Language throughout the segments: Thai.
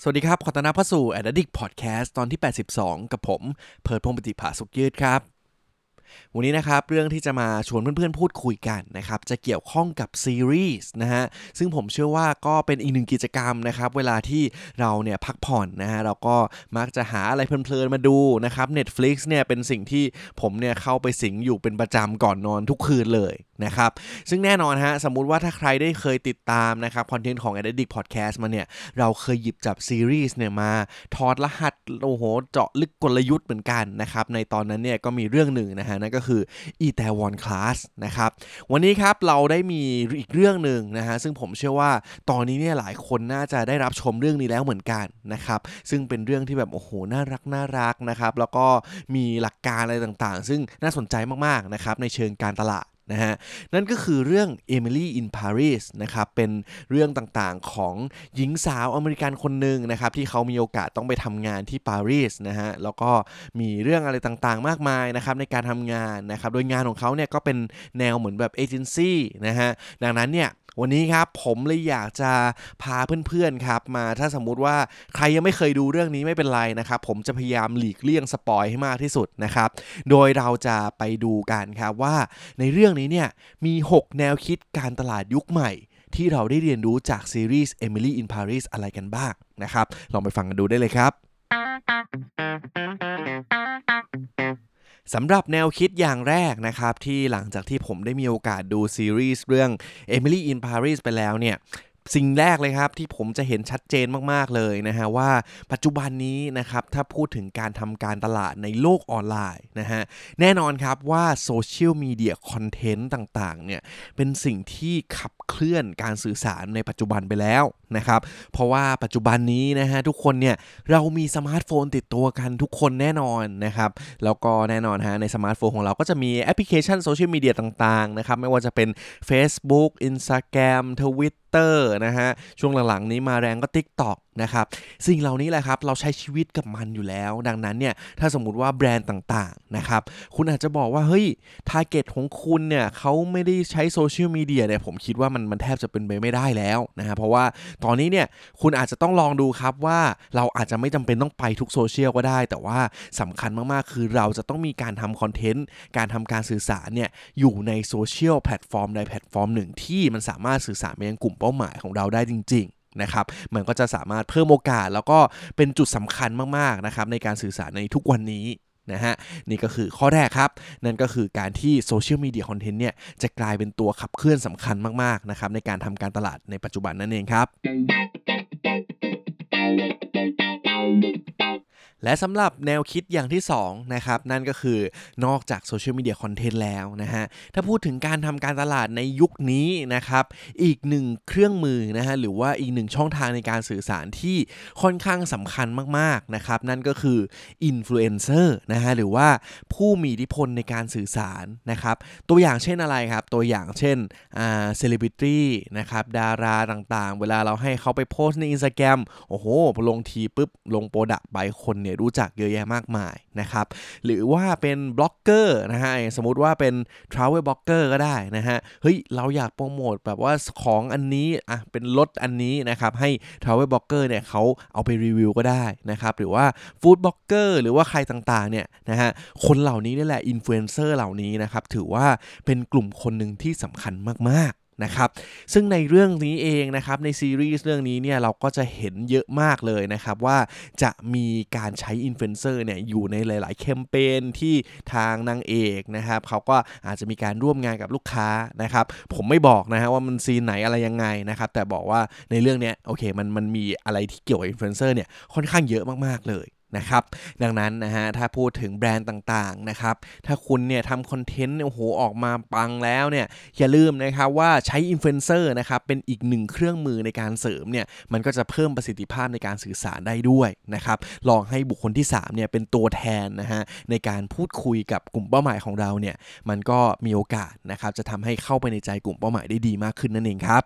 สวัสดีครับ ขอต้อนรับเข้าสู่ a d d i c t Podcast ตอนที่ 82 กับผม เพิร์ดพงปฏิภาสุขยืดครับ วันนี้นะครับเรื่องที่จะมาชวนเพื่อนๆพูดคุยกันนะครับจะเกี่ยวข้องกับซีรีส์นะฮะซึ่งผมเชื่อว่าก็เป็นอีกหนึ่งกิจกรรมนะครับเวลาที่เราเนี่ยพักผ่อนนะฮะเราก็มักจะหาอะไรเพลินๆมาดูนะครับ Netflix เนี่ยเป็นสิ่งที่ผมเนี่ยเข้าไปสิงอยู่เป็นประจำก่อนนอนทุกคืนเลยนะครับซึ่งแน่นอนฮะสมมุติว่าถ้าใครได้เคยติดตามนะครับคอนเทนต์ของ Addict Podcast มาเนี่ยเราเคยหยิบจับซีรีส์เนี่ยมาถอดรหัสโอ้โหเจาะลึกกลยุทธ์เหมือนกันนะครับในตอนนั้นเนี่ยก็มีเรื่องหนึ่งนะฮะนั่นก็คืออีแตวอนคลาสนะครับวันนี้ครับเราได้มีอีกเรื่องหนึ่งนะฮะซึ่งผมเชื่อว่าตอนนี้เนี่ยหลายคนน่าจะได้รับชมเรื่องนี้แล้วเหมือนกันนะครับซึ่งเป็นเรื่องที่แบบโอ้โหน่ารักน่ารักนะครับแล้วก็มีหลักการอะไรต่างๆ ซึ่งน่าสนใจมากๆนะครับในเชิงการตลาด นะฮะนั่นก็คือเรื่อง Emily in Paris นะครับเป็นเรื่องต่างๆของหญิงสาวอเมริกันคนหนึ่งนะครับที่เขามีโอกาสต้องไปทำงานที่ปารีสนะฮะแล้วก็มีเรื่องอะไรต่างๆ มากมายนะครับในการทำงานนะครับโดยงานของเขาเนี่ยก็เป็นแนวเหมือนแบบเอเจนซี่นะฮะดังนั้นเนี่ย วันนี้ครับผมเลยอยากจะพาเพื่อนๆครับมาถ้าสมมุติว่าใครยังไม่เคยดูเรื่องนี้ไม่เป็นไรนะครับผมจะพยายามหลีกเลี่ยงสปอยให้มากที่สุดนะครับโดยเราจะไปดูกันครับว่าในเรื่องนี้เนี่ยมี 6 แนวคิดการตลาดยุคใหม่ที่เราได้เรียนรู้จากซีรีส์ Emily in Paris อะไรกันบ้างนะครับ ลองไปฟังกันดูได้เลยครับ สำหรับแนวคิดอย่างแรกนะครับ ที่หลังจากที่ผมได้มีโอกาสดูซีรีส์เรื่อง Emily in Paris ไปแล้วเนี่ย สิ่งแรกเลยครับที่ผมจะเห็นชัดเจนมากๆเลยนะฮะว่าปัจจุบันนี้นะครับถ้าพูดถึงการทำการตลาดในโลกออนไลน์นะฮะแน่นอนครับว่าโซเชียลมีเดียคอนเทนต์ต่างๆเนี่ยเป็นสิ่งที่ขับเคลื่อนการสื่อสารในปัจจุบันไปแล้วนะครับเพราะว่าปัจจุบันนี้นะฮะทุกคนเนี่ยเรามีสมาร์ทโฟนติดตัวกันทุกคนแน่นอนนะครับแล้วก็แน่นอนฮะในสมาร์ทโฟนของเราก็จะมีแอปพลิเคชันโซเชียลมีเดียต่างๆนะครับไม่ว่าจะเป็น Facebook Instagram Twitter นะฮะ ช่วงหลังๆนี้มาแรงก็ TikTok นะครับสิ่งเหล่านี้แหละครับเราใช้ชีวิตกับมันอยู่แล้ว ดังนั้นเนี่ยถ้าสมมุติว่าแบรนด์ต่างๆนะครับคุณอาจจะบอกว่าเฮ้ย target ของคุณเนี่ยเขาไม่ได้ใช้โซเชียลมีเดียเนี่ยผมคิดว่ามันมันแทบจะเป็นไปไม่ได้แล้วนะฮะเพราะว่าตอนนี้เนี่ยคุณอาจจะต้องลองดูครับว่าเราอาจจะไม่จำเป็นต้องไปทุกโซเชียลก็ได้ แต่ว่าสำคัญมากๆ คือเราจะต้องมีการทำคอนเทนต์การทำการสื่อสารเนี่ยอยู่ในโซเชียลแพลตฟอร์มใดแพลตฟอร์มหนึ่งที่มันสามารถสื่อสารไปยังกลุ่มเป้าหมายของเราได้จริง ๆ นะครับมันก็จะสามารถเพิ่มโอกาส แล้วก็เป็นจุดสำคัญมากๆนะครับในการสื่อสารในทุกวันนี้นะฮะนี่ก็คือข้อแรกครับ นั่นก็คือการที่โซเชียลมีเดียคอนเทนต์เนี่ย จะกลายเป็นตัวขับเคลื่อนสำคัญมาก ๆ นะครับ ในการทำการตลาดในปัจจุบันนั่นเองครับ และสำหรับแนวคิดอย่างที่2นะครับนั่นก็คือนอกจากโซเชียลมีเดียคอนเทนต์แล้วนะฮะถ้าพูดถึงการทำการตลาดในยุคนี้นะครับอีกหนึ่งเครื่องมือนะฮะหรือว่าอีกหนึ่งช่องทางในการสื่อสารที่ค่อนข้างสำคัญมากๆนะครับนั่นก็คืออินฟลูเอนเซอร์นะฮะหรือว่าผู้มีอิทธิพลในการสื่อสารนะครับตัวอย่างเช่นอะไรครับ ตัวอย่างเช่นอ่าเซเลบริตี้นะครับดาราต่างๆ เวลาเราให้เขาไปโพสต์ใน Instagram โอ้โหลงทีปุ๊บลง product ไปคนเนี่ยรู้จักเยอะแยะมากมายนะครับหรือว่าเป็นบล็อกเกอร์นะฮะสมมุติว่าเป็น Travel b l o g g e r ก็ได้นะฮะเฮ้ยเราอยากโปรโมทแบบว่าของอันนี้อะเป็นรถอันนี้นะครับให้ Travel b l o g g e r เนี่ยเขาเอาไปรีวิวก็ได้นะครับหรือว่า Food b l o g g e r หรือว่าใครต่างๆเนี่ยนะฮะคนเหล่านี้นี่แหละอินฟลูเอนเซอร์เหล่านี้นะครับถือว่าเป็นกลุ่มคนหนึ่งที่สำคัญมากๆ นะครับซึ่งในเรื่องนี้เองนะครับในซีรีส์เรื่องนี้เนี่ยเราก็จะเห็นเยอะมากเลยนะครับว่าจะมีการใช้อินฟลูเอนเซอร์เนี่ยอยู่ในหลาย ๆ แคมเปญที่ทางนางเอกนะครับเขาก็อาจจะมีการร่วมงานกับลูกค้านะครับผมไม่บอกนะฮะว่ามันซีนไหนอะไรยังไงนะครับแต่บอกว่าในเรื่องเนี้ยโอเคมันมันมีอะไรที่เกี่ยวกับอินฟลูเอนเซอร์เนี่ยค่อนข้างเยอะมาก ๆ เลย นะครับ ดังนั้นนะฮะถ้าพูดถึงแบรนด์ต่างๆนะครับ ถ้าคุณเนี่ยทำคอนเทนต์โอ้โหออกมาปังแล้วเนี่ยอย่าลืมนะครับว่าใช้อินฟลูเอนเซอร์นะครับเป็นอีกหนึ่งเครื่องมือในการเสริมเนี่ยมันก็จะเพิ่มประสิทธิภาพในการสื่อสารได้ด้วยนะครับลองให้บุคคลที่3เนี่ยเป็นตัวแทนนะฮะในการพูดคุยกับกลุ่มเป้าหมายของเราเนี่ยมันก็มีโอกาสนะครับจะทำให้เข้าไปในใจกลุ่มเป้าหมายได้ดีมากขึ้นนั่นเองครับ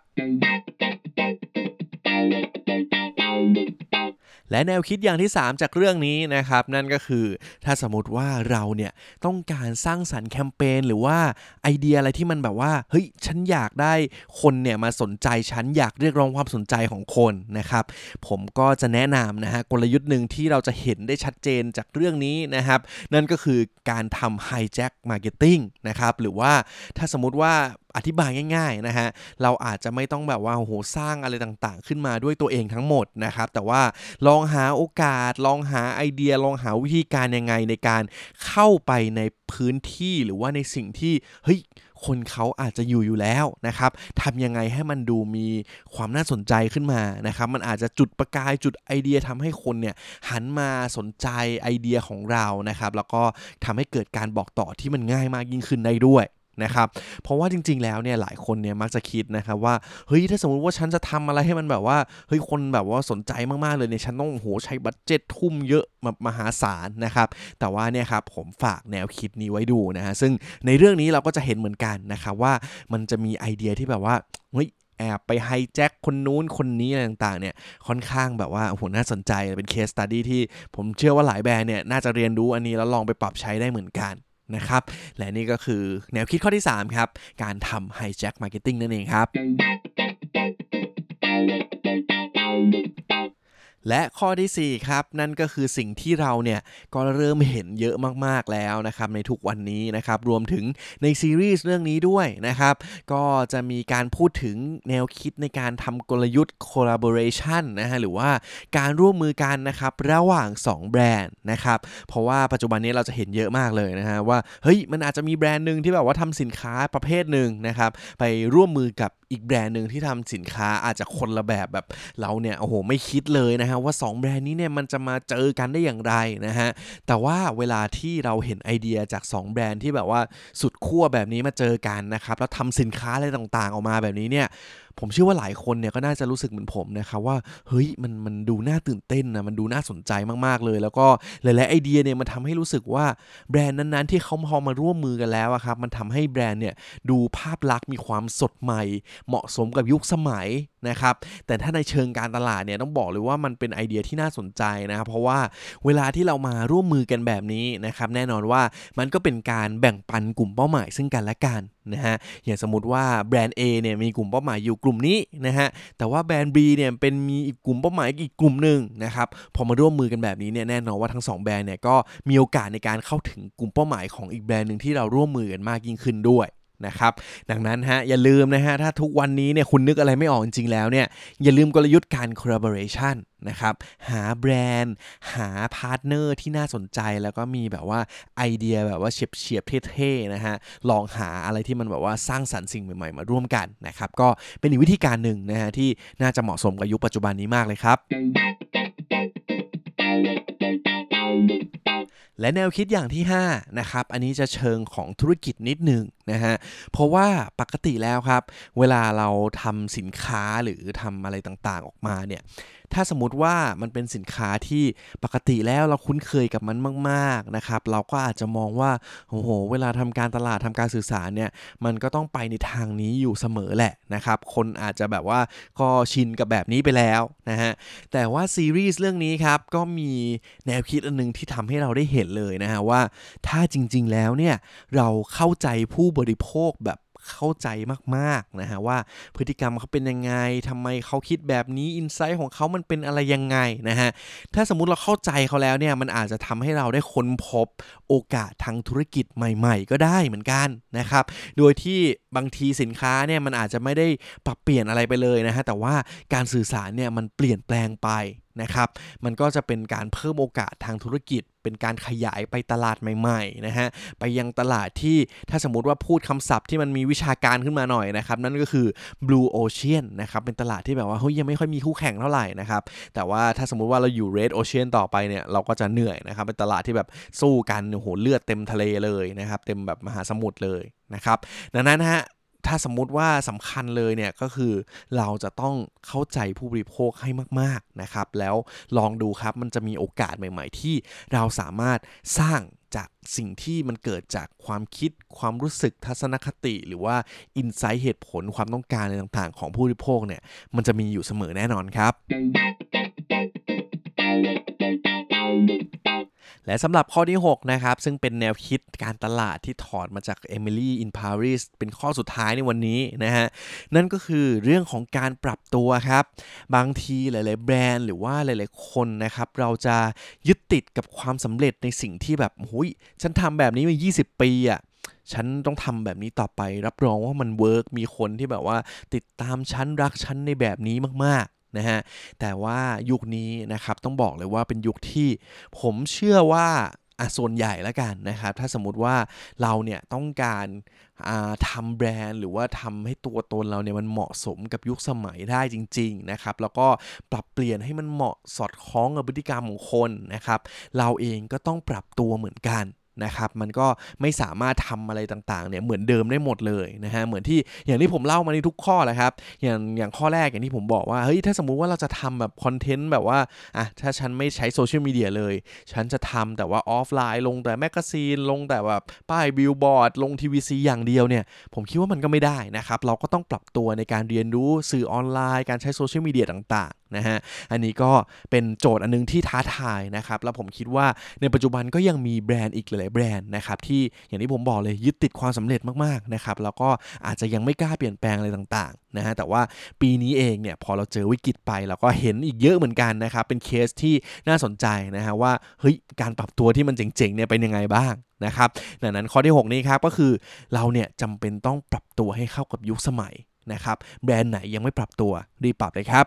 และแนวคิดอย่างที่ 3 จากเรื่องนี้นะครับ นั่นก็คือถ้าสมมติว่าเราเนี่ยต้องการสร้างสรรค์แคมเปญหรือว่าไอเดียอะไรที่มันแบบว่าเฮ้ยฉันอยากได้คนเนี่ยมาสนใจฉันอยากเรียกร้องความสนใจของคนนะครับผมก็จะแนะนำนะฮะกลยุทธ์หนึ่งที่เราจะเห็นได้ชัดเจนจากเรื่องนี้นะครับ นั่นก็คือการทำ hijack marketing นะครับหรือว่าถ้าสมมติว่า อธิบายง่ายๆนะฮะเราอาจจะไม่ต้องแบบว่าโอ้โหสร้างอะไรต่างๆ ขึ้นมาด้วยตัวเองทั้งหมดนะครับ แต่ว่าลองหาโอกาส ลองหาไอเดียลองหาวิธีการยังไงในการเข้าไปในพื้นที่หรือว่าในสิ่งที่เฮ้ยคนเขาอาจจะอยู่อยู่แล้วนะครับทำยังไงให้มันดูมีความน่าสนใจขึ้นมานะครับ มันอาจจะจุดประกายจุดไอเดียทำให้คนเนี่ยหันมาสนใจไอเดียของเรานะครับ แล้วก็ทำให้เกิดการบอกต่อที่มันง่ายมากยิ่งขึ้นได้ด้วย นะครับ เพราะว่าจริง ๆ แล้วเนี่ยหลายคนเนี่ยมักจะคิดนะครับว่าเฮ้ยถ้าสมมติว่าฉันจะทำอะไรให้มันแบบว่าเฮ้ยคนแบบว่าสนใจมากๆเลยเนี่ยฉันต้องโหใช้ budget ทุ่มเยอะแบบมหาศาลนะครับ แต่ว่าเนี่ยครับผมฝากแนวคิดนี้ไว้ดูนะฮะซึ่งในเรื่องนี้เราก็จะเห็นเหมือนกันนะครับว่ามันจะมีไอเดียที่แบบว่าเฮ้ยแอบไป hijack คนนู้นคนนี้อะไรต่างๆเนี่ยค่อนข้างแบบว่าโหน่าสนใจเป็น case study ที่ผมเชื่อว่าหลายแบรนด์เนี่ยน่าจะเรียนรู้อันนี้แล้วลองไปปรับใช้ได้เหมือนกัน นะครับ และนี่ก็คือแนวคิดข้อที่ 3 ครับ การทำ hijack marketing นั่นเองครับ และข้อที่ 4 ครับ นั่นก็คือสิ่งที่เราเนี่ย ก็เริ่มเห็นเยอะมากๆแล้วนะครับ ในทุกวันนี้นะครับ รวมถึงในซีรีส์เรื่องนี้ด้วยนะครับ ก็จะมีการพูดถึงแนวคิดในการทำกลยุทธ์ collaboration นะฮะหรือว่าการร่วมมือกันนะครับ ระหว่าง 2 แบรนด์นะครับ เพราะว่าปัจจุบันนี้เราจะเห็นเยอะมากเลยนะฮะว่าเฮ้ยมันอาจจะมีแบรนด์หนึ่งที่แบบว่าทำสินค้าประเภทหนึ่งนะครับ ไปร่วมมือกับ อีกแบรนด์หนึ่งที่ทำสินค้าอาจจะคนละแบบแบบเราเนี่ยโอ้โหไม่คิดเลยนะฮะว่า 2 แบรนด์นี้เนี่ยมันจะมาเจอกันได้อย่างไรนะฮะแต่ว่าเวลาที่เราเห็นไอเดียจาก 2 แบรนด์ที่แบบว่าสุดขั้วแบบนี้มาเจอกันนะครับแล้วทำสินค้าอะไรต่างๆออกมาแบบนี้เนี่ยผมเชื่อว่าหลายคนเนี่ยก็น่าจะรู้สึกเหมือนผมนะครับว่าเฮ้ยมันมันดูน่าตื่นเต้นนะมันดูน่าสนใจมากๆเลย แล้วก็หลายๆไอเดียเนี่ยมันทำให้รู้สึกว่าแบรนด์นั้นๆ ที่เขาพอมาร่วมมือกันแล้วครับมันทำให้แบรนด์เนี่ยดูภาพลักษณ์มีความสดใหม่ เหมาะสมกับยุคสมัย นะครับแต่ถ้าในเชิงการตลาดเนี่ยต้องบอกเลยว่ามันเป็นไอเดียที่น่าสนใจนะครับเพราะว่าเวลาที่เรามาร่วมมือกันแบบนี้นะครับแน่นอนว่ามันก็เป็นการแบ่งปันกลุ่มเป้าหมายซึ่งกันและกันนะฮะอย่างสมมติว่าแบรนด์ A เนี่ยมีกลุ่มเป้าหมายอยู่กลุ่มนี้นะฮะแต่ว่าแบรนด์ B เนี่ยเป็นมีอีกกลุ่มเป้าหมายอีกกลุ่มหนึ่งนะครับพอมาร่วมมือกันแบบนี้เนี่ยแน่นอนว่าทั้ง 2 แบรนด์เนี่ยก็มีโอกาสในการเข้าถึงกลุ่มเป้าหมายของอีกแบรนด์หนึ่งที่เราร่วมมือกันมากยิ่งขึ้นด้วย นะครับดังนั้นฮะอย่าลืมนะฮะถ้าทุกวันนี้เนี่ยคุณนึกอะไรไม่ออกจริงๆแล้วเนี่ยอย่าลืมกลยุทธ์การ collaboration นะครับหาแบรนด์ หาพาร์ทเนอร์ที่น่าสนใจแล้วก็มีแบบว่าไอเดียแบบว่าเฉียบเฉียบเท่ๆนะฮะลองหาอะไรที่มันแบบว่าสร้างสรรค์สิ่งใหม่ๆ มาร่วมกันนะครับก็เป็นอีกวิธีการหนึ่งนะฮะที่น่าจะเหมาะสมกับยุคปัจจุบันนี้มากเลยครับ และแนวคิดอย่างที่5นะครับอันนี้จะเชิงของธุรกิจนิดหนึ่งนะฮะเพราะว่าปกติแล้วครับ เวลาเราทำสินค้าหรือทำอะไรต่างๆออกมาเนี่ย ถ้าสมมติว่ามันเป็นสินค้าที่ปกติแล้วเราคุ้นเคยกับมันมาก ๆนะครับ เราก็อาจจะมองว่าโอ้โห เวลาทำการตลาดทำการสื่อสารเนี่ยมันก็ต้องไปในทางนี้อยู่เสมอแหละนะครับ คนอาจจะแบบว่าก็ชินกับแบบนี้ไปแล้วนะฮะแต่ว่าซีรีส์เรื่องนี้ครับก็มีแนวคิดอันนึงที่ทำให้เราได้เห็นเลยนะฮะว่าถ้าจริง ๆ แล้วเนี่ยเราเข้าใจผู้บริโภคแบบ เข้าใจมากๆนะฮะว่าพฤติกรรมเขาเป็นยังไงทำไมเขาคิดแบบนี้อินไซต์ของเขามันเป็นอะไรยังไงนะฮะถ้าสมมุติเราเข้าใจเขาแล้วเนี่ยมันอาจจะทำให้เราได้ค้นพบโอกาสทางธุรกิจใหม่ ๆ ก็ได้เหมือนกันนะครับโดยที่ บางทีสินค้าเนี่ยมันอาจจะไม่ได้ปรับเปลี่ยนอะไรไปเลยนะฮะแต่ว่าการสื่อสารเนี่ยมันเปลี่ยนแปลงไปนะครับ มันก็จะเป็นการเพิ่มโอกาสทางธุรกิจ เป็นการขยายไปตลาดใหม่ๆนะฮะ ไปยังตลาดที่ถ้าสมมติว่าพูดคำศัพท์ที่มันมีวิชาการขึ้นมาหน่อยนะครับ นั่นก็คือ blue ocean นะครับ เป็นตลาดที่แบบว่าเฮ้ยยังไม่ค่อยมีคู่แข่งเท่าไหร่นะครับ แต่ว่าถ้าสมมติว่าเราอยู่ red ocean ต่อไปเนี่ยเราก็จะเหนื่อยนะครับ เป็นตลาดที่แบบสู้กันโอ้โหเลือดเต็มทะเลเลยนะครับ เต็มแบบมหาสมุทรเลย นะครับ ดังนั้นฮะถ้าสมมุติว่าสำคัญเลยเนี่ยก็คือเราจะต้องเข้าใจผู้บริโภคให้มากๆนะครับ แล้วลองดูครับมันจะมีโอกาสใหม่ๆ ที่เราสามารถสร้างจากสิ่งที่มันเกิดจากความคิดความรู้สึกทัศนคติ หรือว่าอินไซต์เหตุผลความต้องการอะไรต่างๆ ของผู้บริโภคเนี่ยมันจะมีอยู่เสมอแน่นอนครับ และสำหรับข้อที่ 6 นะครับ ซึ่งเป็นแนวคิดการตลาดที่ถอดมาจาก Emily in Paris เป็นข้อสุดท้ายในวันนี้นะฮะ นั่นก็คือเรื่องของการปรับตัวครับ บางทีหลาย ๆ แบรนด์หรือว่าหลาย ๆ คนนะครับ เราจะยึดติดกับความสำเร็จในสิ่งที่แบบเฮ้ยฉันทำแบบนี้มา 20 ปีอะ่ะฉันต้องทำแบบนี้ต่อไป รับรองว่ามัน work มีคนที่แบบว่าติดตามฉันรักฉันในแบบนี้มากๆ นะฮะแต่ว่ายุคนี้นะครับต้องบอกเลยว่าเป็นยุคที่ผมเชื่อว่าอะส่วนใหญ่แล้วกันนะครับถ้าสมมติว่าเราเนี่ยต้องการทำแบรนด์หรือว่าทำให้ตัวตนเราเนี่ยมันเหมาะสมกับยุคสมัยได้จริง ๆ นะครับ แล้วก็ปรับเปลี่ยนให้มันเหมาะสอดคล้องกับพฤติกรรมของคนนะครับ เราเองก็ต้องปรับตัวเหมือนกัน นะครับมันก็ไม่สามารถทำอะไรต่างๆเนี่ยเหมือนเดิมได้หมดเลยนะฮะเหมือนที่อย่างที่ผมเล่ามาในทุกข้อแหละครับอย่างอย่างข้อแรกอย่างที่ผมบอกว่าเฮ้ยถ้าสมมุติว่าเราจะทำแบบคอนเทนต์แบบว่าอะถ้าฉันไม่ใช้โซเชียลมีเดียเลย ฉันจะทำแต่ว่าออฟไลน์ ลงแต่แมกกาซีน ลงแต่แบบป้ายบิลบอร์ดลง TVC อย่างเดียวเนี่ยผมคิดว่ามันก็ไม่ได้นะครับเราก็ต้องปรับตัวในการเรียนรู้สื่อออนไลน์การใช้โซเชียลมีเดียต่างๆนะฮะ อันนี้ก็เป็นโจทย์อันนึงที่ท้าทายนะครับ แล้วผมคิดว่าในปัจจุบันก็ยังมีแบรนด์อีกหลาย ๆ แบรนด์นะครับที่อย่างที่ผมบอกเลยยึดติดความสำเร็จมากๆนะครับแล้วก็อาจจะยังไม่กล้าเปลี่ยนแปลงอะไรต่างๆนะฮะแต่ว่าปีนี้เองเนี่ยพอเราเจอวิกฤตไปเราก็เห็นอีกเยอะเหมือนกันนะครับเป็นเคสที่น่าสนใจนะฮะว่าเฮ้ยการปรับตัวที่มันเจ๋งๆเนี่ยเป็นยังไงบ้างนะครับดังนั้นข้อที่ 6 นี้ครับก็คือเราเนี่ยจำเป็นต้องปรับตัวให้เข้ากับยุคสมัยนะครับแบรนด์ไหนยังไม่ปรับตัวรีบปรับเลยครับ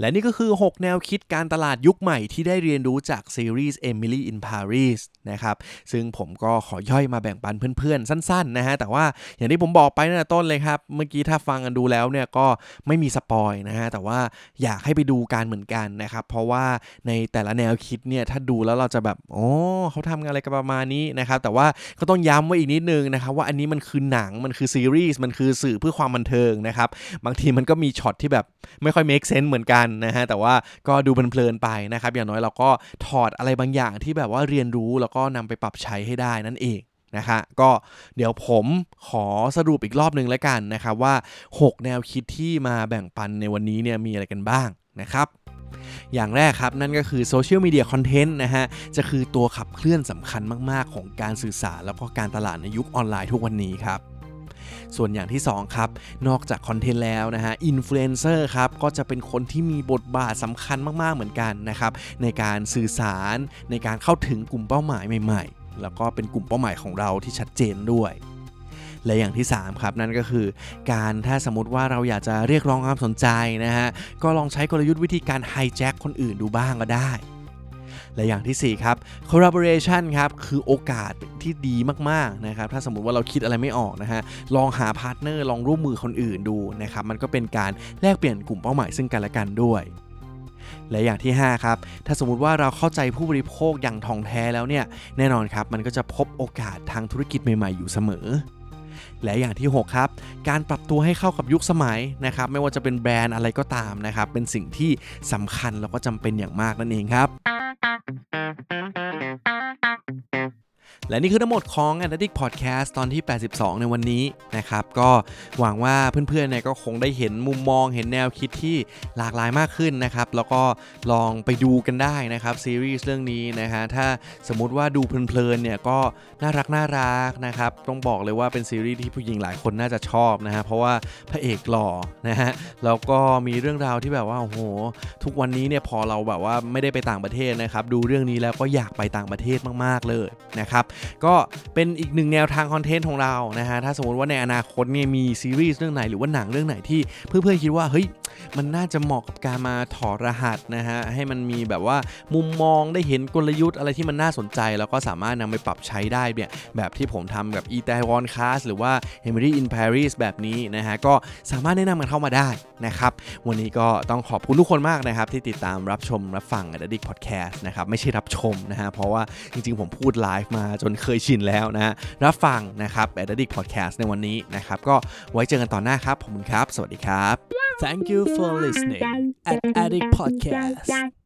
และนี่ก็คือ 6 แนวคิดการตลาดยุคใหม่ที่ได้เรียนรู้จากซีรีส์ Emily in Paris นะครับ ซึ่งผมก็ขอย่อยมาแบ่งปันเพื่อนๆ สั้นๆนะฮะ แต่ว่าอย่างที่ผมบอกไปตั้งแต่ต้นเลยครับ เมื่อกี้ถ้าฟังกันดูแล้วเนี่ยก็ไม่มีสปอยนะฮะ แต่ว่าอยากให้ไปดูการเหมือนกันนะครับ เพราะว่าในแต่ละแนวคิดเนี่ยถ้าดูแล้วเราจะแบบโอ้เขาทำอะไรกันประมาณนี้นะครับ แต่ว่าก็ต้องย้ำไว้อีกนิดนึงนะครับว่าอันนี้มันคือหนังมันคือซีรีส์มันคือสื่อเพื่อความบันเทิงนะครับบางทีมันก็มีช็อตที่แบบไม่ค่อย make sense เหมือนกันนะฮะแต่ว่าก็ดูเพลินๆไปนะครับ อย่างน้อยเราก็ถอดอะไรบางอย่างที่แบบว่าเรียนรู้แล้วก็นำไปปรับใช้ให้ได้นั่นเองนะคะก็เดี๋ยวผมขอสรุปอีกรอบหนึ่งแล้วกันนะครับว่า 6 แนวคิดที่มาแบ่งปันในวันนี้เนี่ยมีอะไรกันบ้างนะครับอย่างแรกครับ นั่นก็คือโซเชียลมีเดียคอนเทนต์นะฮะ จะคือตัวขับเคลื่อนสำคัญมาก ๆ ของการสื่อสารแล้วก็การตลาดในยุคออนไลน์ทุกวันนี้ครับ ส่วนอย่างที่ 2 ครับ นอกจากคอนเทนต์แล้วนะฮะอินฟลูเอนเซอร์ครับก็จะเป็นคนที่มีบทบาทสำคัญมากๆเหมือนกันนะครับในการสื่อสารในการเข้าถึงกลุ่มเป้าหมายใหม่ๆ แล้วก็เป็นกลุ่มเป้าหมายของเราที่ชัดเจนด้วยและอย่างที่ 3 ครับ นั่นก็คือ การถ้าสมมติว่าเราอยากจะเรียกร้องความสนใจนะฮะ ก็ลองใช้กลยุทธ์วิธีการ hijack คนอื่นดูบ้างก็ได้ และอย่างที่ 4 ครับ collaboration ครับคือโอกาสที่ดีมากๆนะครับถ้าสมมุติว่าเราคิดอะไรไม่ออกนะฮะลองหาพาร์ทเนอร์ลองร่วมมือคนอื่นดูนะครับมันก็เป็นการแลกเปลี่ยนกลุ่มเป้าหมายซึ่งกันและกันด้วยและอย่างที่ 5 ครับ ถ้าสมมติว่าเราเข้าใจผู้บริโภคอย่างถ่องแท้แล้วเนี่ย แน่นอนครับ มันก็จะพบโอกาสทางธุรกิจใหม่ๆ อยู่เสมอ และอย่างที่ 6 ครับ การปรับตัวให้เข้ากับยุคสมัยนะครับ ไม่ว่าจะเป็นแบรนด์อะไรก็ตามนะครับ เป็นสิ่งที่สำคัญแล้วก็จำเป็นอย่างมากนั่นเองครับ Thank you. และนี่คือทั้งหมดของ a n a l y t i c Podcast ตอนที่ 82 ในวันนี้นะครับ ก็หวังว่าเพื่อนๆเนี่ยก็คงได้เห็นมุมมองเห็นแนวคิดที่หลากหลายมากขึ้นนะครับ แล้วก็ลองไปดูกันได้นะครับซีรีส์เรื่องนี้นะฮะถ้าสมมุติว่าดูเพลินๆเนี่ยก็น่ารักน่ารักนะครับ ต้องบอกเลยว่าเป็นซีรีส์ที่ผู้หญิงหลายคนน่าจะชอบนะฮะเพราะว่าพระเอกหล่อนะฮะแล้วก็มีเรื่องราวที่แบบว่าโอ้โหทุกวันนี้เนี่ยพอเราแบบว่าไม่ได้ไปต่างประเทศนะครับดูเรื่องนี้แล้วก็อยากไปต่างประเทศมากๆเลยนะครับก็เป็นอีกหนึ่งแนวทางคอนเทนต์ของเรานะฮะถ้าสมมติว่าในอนาคตเนี่ยมีซีรีส์เรื่องไหนหรือว่าหนังเรื่องไหนที่เพื่อนๆคิดว่าเฮ้ยมันน่าจะเหมาะกับการมาถอดรหัสนะฮะให้มันมีแบบว่ามุมมองได้เห็นกลยุทธ์อะไรที่มันน่าสนใจ แล้วก็สามารถนำไปปรับใช้ได้เนี่ยแบบที่ผมทำกับ e t a i w a n Class หรือว่า Emily in Paris แบบนี้นะฮะก็สามารถแนะนำกันเข้ามาได้นะครับวันนี้ก็ต้องขอบคุณทุกคนมากนะครับที่ติดตามรับชมรับฟัง a d d i c t Podcast นะครับไม่ใช่รับชมนะฮะเพราะว่าจริงๆผมพูดไลฟ์มาจนเคยชินแล้วนะรับฟังนะครับ a d d i c t Podcast ในวันนี้นะครับก็ไว้เจอกันตอนหน้าครับขอบคุณครับ สวัสดีครับ Thank you for listening at Addict Podcast